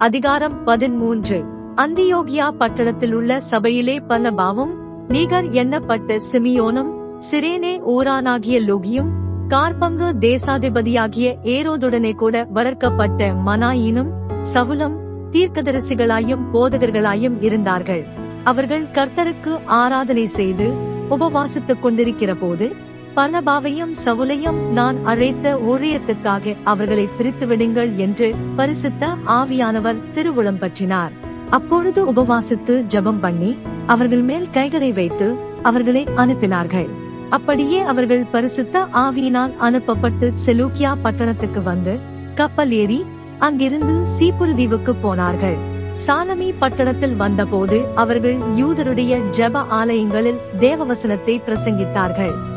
அதிகாரம் பதிமூன்று அந்தியோகியா பட்டணத்தில் உள்ள சபையிலே பல்லபாவும் நீகர் எண்ணப்பட்ட சிமியோனும் சிரேனே ஊரானாகிய லோகியும் கார்பங்கு தேசாதிபதியாகிய ஏரோதுடனே கூட வளர்க்கப்பட்ட மனாயினும் சவுலம் தீர்க்கதரிசிகளாயும் போதகர்களாயும் இருந்தார்கள். அவர்கள் கர்த்தருக்கு ஆராதனை செய்து உபவாசித்துக் கொண்டிருக்கிற போது பர்ணபாவையும் சவுலையும் நான் அழைத்த ஊழியத்துக்காக அவர்களை பிரித்து விடுங்கள் என்று பரிசுத்த ஆவியானவர் திருவுளம் பற்றினார். அப்பொழுது உபவாசித்து ஜெபம் பண்ணி அவர்கள் மேல் கைகளை வைத்து அவர்களை அனுப்பினார்கள். அப்படியே அவர்கள் பரிசுத்த ஆவியினால் அனுப்பப்பட்டு செலூக்கியா பட்டணத்துக்கு வந்து கப்பல் ஏறி அங்கிருந்து சீப்புரு தீவுக்கு போனார்கள். சாலமி பட்டணத்தில் வந்தபோது அவர்கள் யூதருடைய ஜப ஆலயங்களில் தேவவசனத்தை பிரசங்கித்தார்கள்.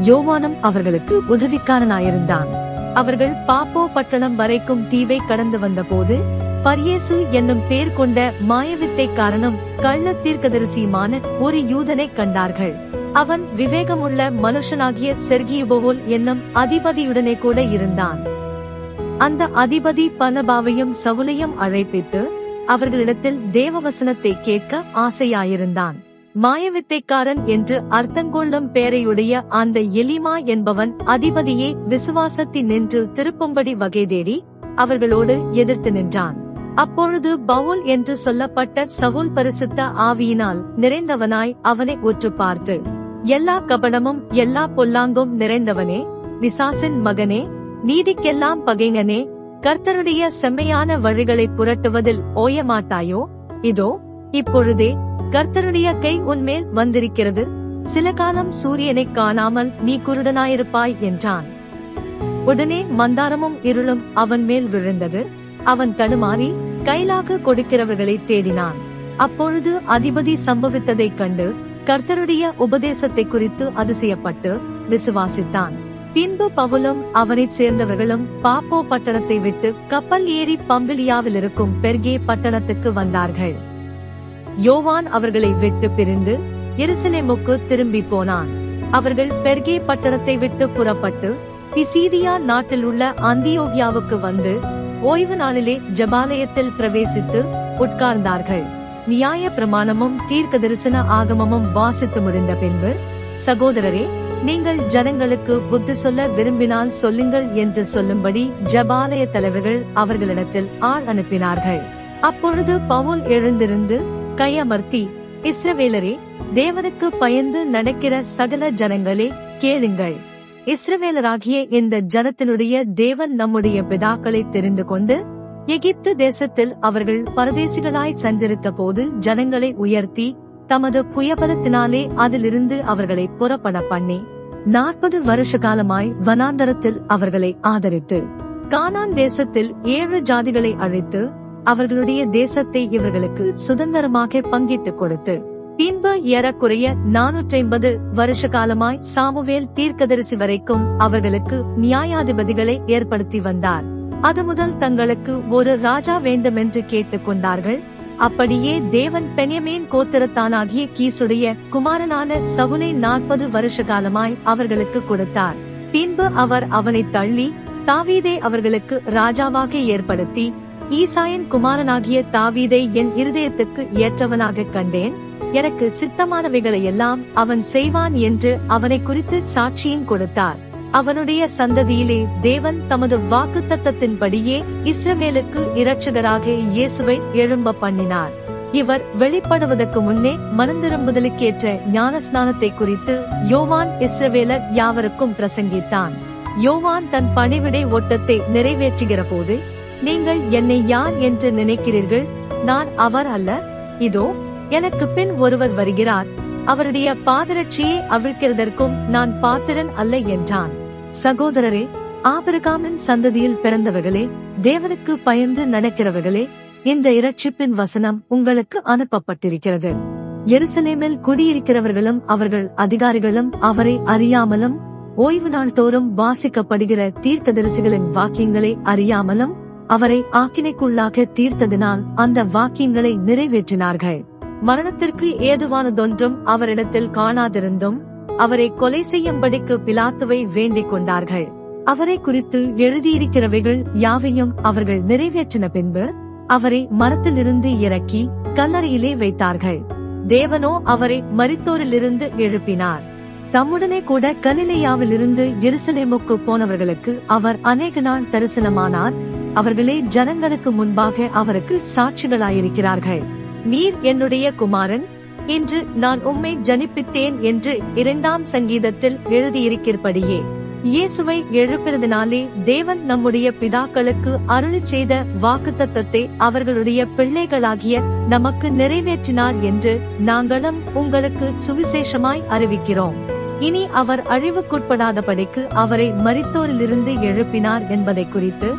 யோவானம் அவர்களுக்கு உதவிக்காரனாயிருந்தான். அவர்கள் பாப்போ பட்டணம் வரைக்கும் தீவை கடந்து வந்தபோது பரியேசு என்னும் பேர் கொண்ட மாயவித்தைக்காரனும் கள்ள தீர்க்கதரிசியுமான ஒரு யூதனை கண்டார்கள். அவன் விவேகமுள்ள மனுஷனாகிய செர்கியுபோல் என்னும் அதிபதியுடனே கூட இருந்தான். அந்த அதிபதி பனபாவையும் சவுலையும் அழைப்பித்து அவர்களிடத்தில் தேவவசனத்தை கேட்க ஆசையாயிருந்தான். மாயவித்தைக்காரன் என்று அர்த்தங்கொள்ளும் பெயரையுடைய அந்த எலிமா என்பவன் அதிபதியே விசுவாசத்தின் நின்று திருப்பும்படி வகை தேடி அவர்களோடு எதிர்த்து நின்றான். அப்பொழுது பவுல் என்று சொல்லப்பட்ட சவுல் பரிசுத்த ஆவியினால் நிறைந்தவனாய் அவனை உற்று பார்த்து எல்லா கபடமும் எல்லா பொல்லாங்கும் நிறைந்தவனே விசாசின் மகனே நீதிக்கெல்லாம் பகைஞனே கர்த்தருடைய செம்மையான வழிகளை புரட்டுவதில் ஓயமாட்டாயோ? இதோ இப்பொழுதே கர்த்தருடைய கை உன்மேல் வந்திருக்கிறது. சில காலம் சூரியனை காணாமல் நீ குருடனாயிருப்பாய் என்றான். உடனே மந்தாரமும் இருளும் அவன் மேல் விழுந்தது. அவன் தடுமாறி கைலாக கொடுக்கிறவர்களை தேடினான். அப்பொழுது அதிபதி சம்பவித்ததைக் கண்டு கர்த்தருடைய உபதேசத்தை குறித்து அதிசயப்பட்டு விசுவாசித்தான். பின்பு பவுலும் அவனைச் சேர்ந்தவர்களும் பாப்போ பட்டணத்தை விட்டு கப்பல் ஏறி பம்பிலியாவில் இருக்கும் பெர்கே பட்டணத்துக்கு வந்தார்கள். யோவான் அவர்களை விட்டு பிரிந்து எருசலேமுக்கு திரும்பி போனான். அவர்கள் பெர்கே பட்டணத்தை விட்டு புறப்பட்டு பிசீதியா நாட்டில் உள்ள அந்தியோகியாவுக்கு வந்து ஓய்வு நாளிலே ஜபாலயத்தில் பிரவேசித்து உட்கார்ந்தார்கள். நியாய பிரமாணமும் தீர்க்க தரிசன ஆகமமும் வாசித்து முடிந்த பின்பு சகோதரரே நீங்கள் ஜனங்களுக்கு புத்தி சொல்ல விரும்பினால் சொல்லுங்கள் என்று சொல்லும்படி ஜபாலய தலைவர்கள் அவர்களிடத்தில் ஆள் அனுப்பினார்கள். அப்பொழுது பவுல் எழுந்திருந்து கையமர்த்தி இஸ்ரவேலரே தேவனுக்கு பயந்து நடக்கிற சகல ஜனங்களே கேளுங்கள். இஸ்ரவேலராகிய இந்த ஜனத்தினுடைய தேவன் நம்முடைய பிதாக்களை தெரிந்து கொண்டு எகிப்து தேசத்தில் அவர்கள் பரதேசிகளாய் சஞ்சரித்த போது ஜனங்களை உயர்த்தி தமது புயபலத்தினாலே அதிலிருந்து அவர்களை புறப்பட பண்ணி நாற்பது வருஷ காலமாய் வனாந்தரத்தில் அவர்களை ஆதரித்து கானான் தேசத்தில் ஏழு ஜாதிகளை அழைத்து அவர்களுடைய தேசத்தை இவர்களுக்கு சுதந்திரமாக பங்கிட்டுக் கொடுத்து பின்பு ஏறக்குறைய நானூற்றி ஐம்பது வருஷ காலமாய் சாமுவேல் தீர்க்கதரிசி வரைக்கும் அவர்களுக்கு நியாயாதிபதிகளை ஏற்படுத்தி வந்தார். அது முதல் தங்களுக்கு ஒரு ராஜா வேண்டுமென்று கேட்டுக் கொண்டார்கள். அப்படியே தேவன் பெனியமேன் கோத்திரத்தானாகிய கீசுடைய குமாரனான சவுனை நாற்பது வருஷ காலமாய் அவர்களுக்கு கொடுத்தார். பின்பு அவர் அவனை தள்ளி தாவீதே அவர்களுக்கு ராஜாவாக ஏற்படுத்தி ஈசாயின் குமாரனாகிய தாவீதை என் இருதயத்துக்கு ஏற்றவனாக கண்டேன். எனக்கு சித்தமானவைகளை எல்லாம் அவன் செய்வான் என்று அவனை குறித்து சாட்சியும் கொடுத்தார். அவனுடைய சந்ததியிலே தேவன் தமது வாக்கு தத்தத்தின்படியே இஸ்ரவேலுக்கு இரட்சகராக இயேசுவை எழும்ப பண்ணினார். இவர் வெளிப்படுவதற்கு முன்னே மனந்திரும்புதலுக்கேற்ற ஞானஸ்நானத்தை குறித்து யோவான் இஸ்ரவேலர் யாவருக்கும் பிரசங்கித்தான். யோவான் தன் பணிவிடை ஓட்டத்தை நிறைவேற்றுகிற போது நீங்கள் என்னை யார் என்று நினைக்கிறீர்கள்? நான் அவர் அல்ல. இதோ எனக்கு பின் ஒருவர் வருகிறார். அவருடைய பாதரட்சியை அவிழ்க்கிறதற்கும் நான் பாத்திரன் அல்ல என்றான். சகோதரரே ஆபிரகாமின் சந்ததியில் பிறந்தவர்களே தேவனுக்கு பயந்து நடக்கிறவர்களே இந்த இரட்சிப்பின் வசனம் உங்களுக்கு அனுப்பப்பட்டிருக்கிறது. எருசலேமில் குடியிருக்கிறவர்களும் அவர்கள் அதிகாரிகளும் அவரை அறியாமலும் ஓய்வு நாள் தோறும் வாசிக்கப்படுகிற தீர்க்கதரிசிகளின் வாக்கியங்களை அறியாமலும் அவரை ஆக்கினைக்குள்ளாக தீர்த்ததினால் அந்த வாக்கியங்களை நிறைவேற்றினார்கள். மரணத்திற்கு ஏதுவானதொன்றும் அவரிடத்தில் காணாதிருந்தும் அவரை கொலை செய்யும்படிக்கு பிலாத்துவை வேண்டிக் கொண்டார்கள். அவரை குறித்து எழுதியிருக்கிறவைகள் யாவையும் அவர்கள் நிறைவேற்றின பின்பு அவரை மரத்திலிருந்து இறக்கி கல்லறையிலே வைத்தார்கள். தேவனோ அவரை மரித்தோரிலிருந்து எழுப்பினார். தம்முடனே கூட கலிலேயாவிலிருந்து எருசலேமுக்கு போனவர்களுக்கு அவர் அநேக நாள் தரிசனமானார். அவர்களே ஜனங்களுக்கு முன்பாக அவருக்கு சாட்சிகளாயிருக்கிறார்கள். நீர் என்னுடைய குமாரன் இன்று நான் உம்மை ஜனிப்பித்தேன் என்று இரண்டாம் சங்கீதத்தில் எழுதியிருக்கிறபடியே. இயேசுவை எழுப்பினதினாலே தேவன் நம்முடைய பிதாக்களுக்கு அருளி செய்த வாக்குத்தத்தத்தை அவர்களுடைய பிள்ளைகளாகிய நமக்கு நிறைவேற்றினார் என்று நாங்களும் உங்களுக்கு சுவிசேஷமாய் அறிவிக்கிறோம். இனி அவர் அழிவுக்குட்படாதபடிக்கு அவரை மரித்தோரிலிருந்து எழுப்பினார் என்பதை குறித்து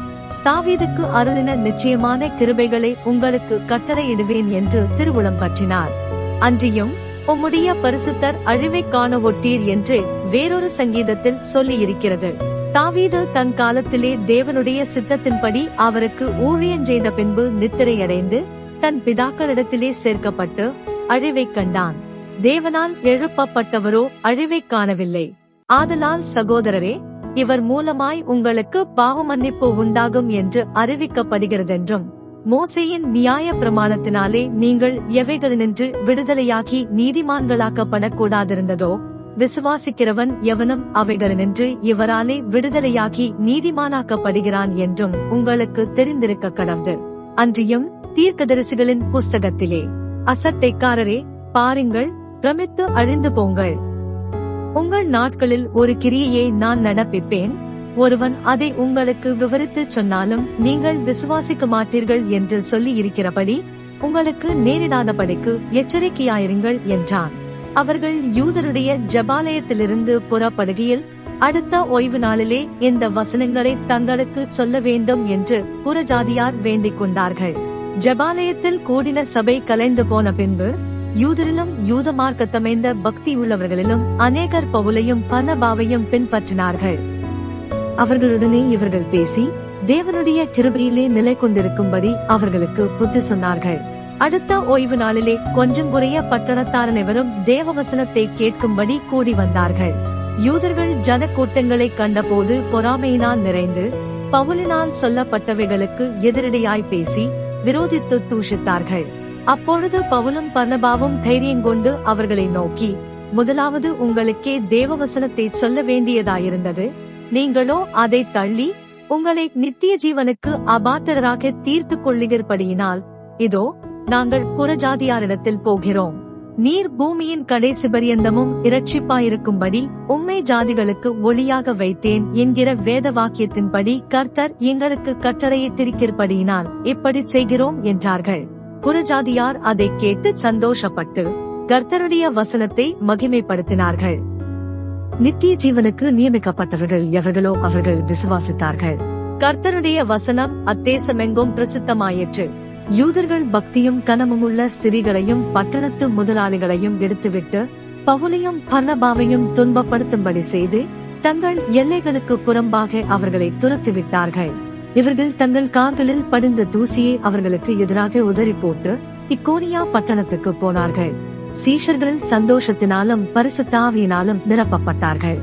தாவீதுக்கு அருளின நிச்சயமான கிருபைகளை உங்களுக்கு கட்டளையிடுவேன் என்று திருவுளம் பற்றினார். அன்றியும் உம்முடைய பரிசுத்தர் அழிவை காண ஒட்டீர் என்று வேறொரு சங்கீதத்தில் சொல்லியிருக்கிறது. தாவீது தன் காலத்திலே தேவனுடைய சித்தத்தின்படி அவருக்கு ஊழியன் செய்த பின்பு நித்திரையடைந்து தன் பிதாக்களிடத்திலே சேர்க்கப்பட்டு அழிவைக் கண்டான். தேவனால் எழுப்பப்பட்டவரோ அழிவை காணவில்லை. ஆதலால் சகோதரரே இவர் மூலமாய் உங்களுக்கு பாவமன்னிப்பு உண்டாகும் என்று அறிவிக்கப்படுகிறதென்றும் மோசையின் நியாய பிரமாணத்தினாலே நீங்கள் எவைகளினின்று விடுதலையாகி நீதிமான்களாக்கப்படக்கூடாதிருந்ததோ விசுவாசிக்கிறவன் எவனும் அவைகளினின்று இவராலே விடுதலையாகி நீதிமானாக்கப்படுகிறான் என்றும் உங்களுக்கு தெரிந்திருக்க கடவுது அன்றியும் தீர்க்கதரிசிகளின் புஸ்தகத்திலே அசட்டைக்காரரே பாருங்கள் பிரமித்து அழிந்து போங்கள். உங்கள் நாட்களில் ஒரு கிரியையை நான் நடப்பிப்பேன். ஒருவன் அதை உங்களுக்கு விவரித்துச் சொன்னாலும் நீங்கள் விசுவாசிக்க மாட்டீர்கள் என்று சொல்லி இருக்கிறபடி உங்களுக்கு நேரிடாதபடிக்கு எச்சரிக்கையாயிருங்கள் என்றான். அவர்கள் யூதருடைய ஜபாலயத்திலிருந்து புறப்படுகையில் அடுத்த ஓய்வு நாளிலே இந்த வசனங்களை தங்களுக்கு சொல்ல வேண்டும் என்று புறஜாதியார் வேண்டிக் கொண்டார்கள். ஜபாலயத்தில் கூடின சபை கலைந்து போன பின்பு யூதரிலும் யூத மார்க்கத்தமைந்த பக்தி உள்ளவர்களிலும் அநேகர் பவுலையும் பர்ணபாவையும் பின்பற்றினார்கள். அவர்களுடனே இவர்கள் பேசி தேவனுடைய கிருபையிலே நிலை கொண்டிருக்கும்படி அவர்களுக்கு புத்தி சொன்னார்கள். அடுத்த ஓய்வு நாளிலே கொஞ்சம் குறைய பட்டணத்தாரனைவரும் தேவவசனத்தை கேட்கும்படி கூடி வந்தார்கள். யூதர்கள் ஜன கூட்டங்களை கண்டபோது பொறாமையினால் நிறைந்து பவுலினால் சொல்லப்பட்டவைகளுக்கு எதிரடையாய் பேசி விரோதித்து தூஷித்தார்கள். அப்பொழுது பவுலும் பர்ணபாவும் தைரியம் கொண்டு அவர்களை நோக்கி முதலாவது உங்களுக்கே தேவவசனத்தை சொல்ல வேண்டியதாயிருந்தது. நீங்களோ அதை தள்ளி உங்களை நித்திய ஜீவனுக்கு அபாத்திரராக தீர்த்து கொள்ளுகிறபடியினால் இதோ நாங்கள் புறஜாதியாரிடத்தில் போகிறோம். நீர் பூமியின் கடைசி பரியந்தமும் இரட்சிப்பாயிருக்கும்படி உம்மை ஜாதிகளுக்கு ஒளியாக வைத்தேன் என்கிற வேத வாக்கியத்தின்படி கர்த்தர் எங்களுக்கு கட்டளையிட்டிருக்கிறபடியினால் இப்படி செய்கிறோம் என்றார்கள். புறஜாதியார் அதை கேட்டு சந்தோஷப்பட்டு கர்த்தருடைய வசனத்தை மகிமைப்படுத்தினார்கள். நித்திய ஜீவனுக்கு நியமிக்கப்பட்டவர்கள் எவர்களோ அவர்கள் விசுவாசித்தார்கள். கர்த்தருடைய வசனம் அத்தேசமெங்கும் பிரசித்தமாயிற்று. யூதர்கள் பக்தியும் கனமுமுள்ள ஸ்திரீகளையும் பட்டணத்து முதலாளிகளையும் எடுத்துவிட்டு பவுலையும் பர்ணபாவையும் துன்பப்படுத்தும்படி செய்து தங்கள் எல்லைகளுக்கு புறம்பாக அவர்களை துரத்துவிட்டார்கள். இவர்கள் தங்கள் கார்களில் படிந்த தூசியை அவர்களுக்கு எதிராக உதறி போட்டு இக்கோனியா பட்டணத்துக்கு போனார்கள். சீஷர்கள் சந்தோஷத்தினாலும் பரிசுத்தாவியினாலும் நிரப்பப்பட்டார்கள்.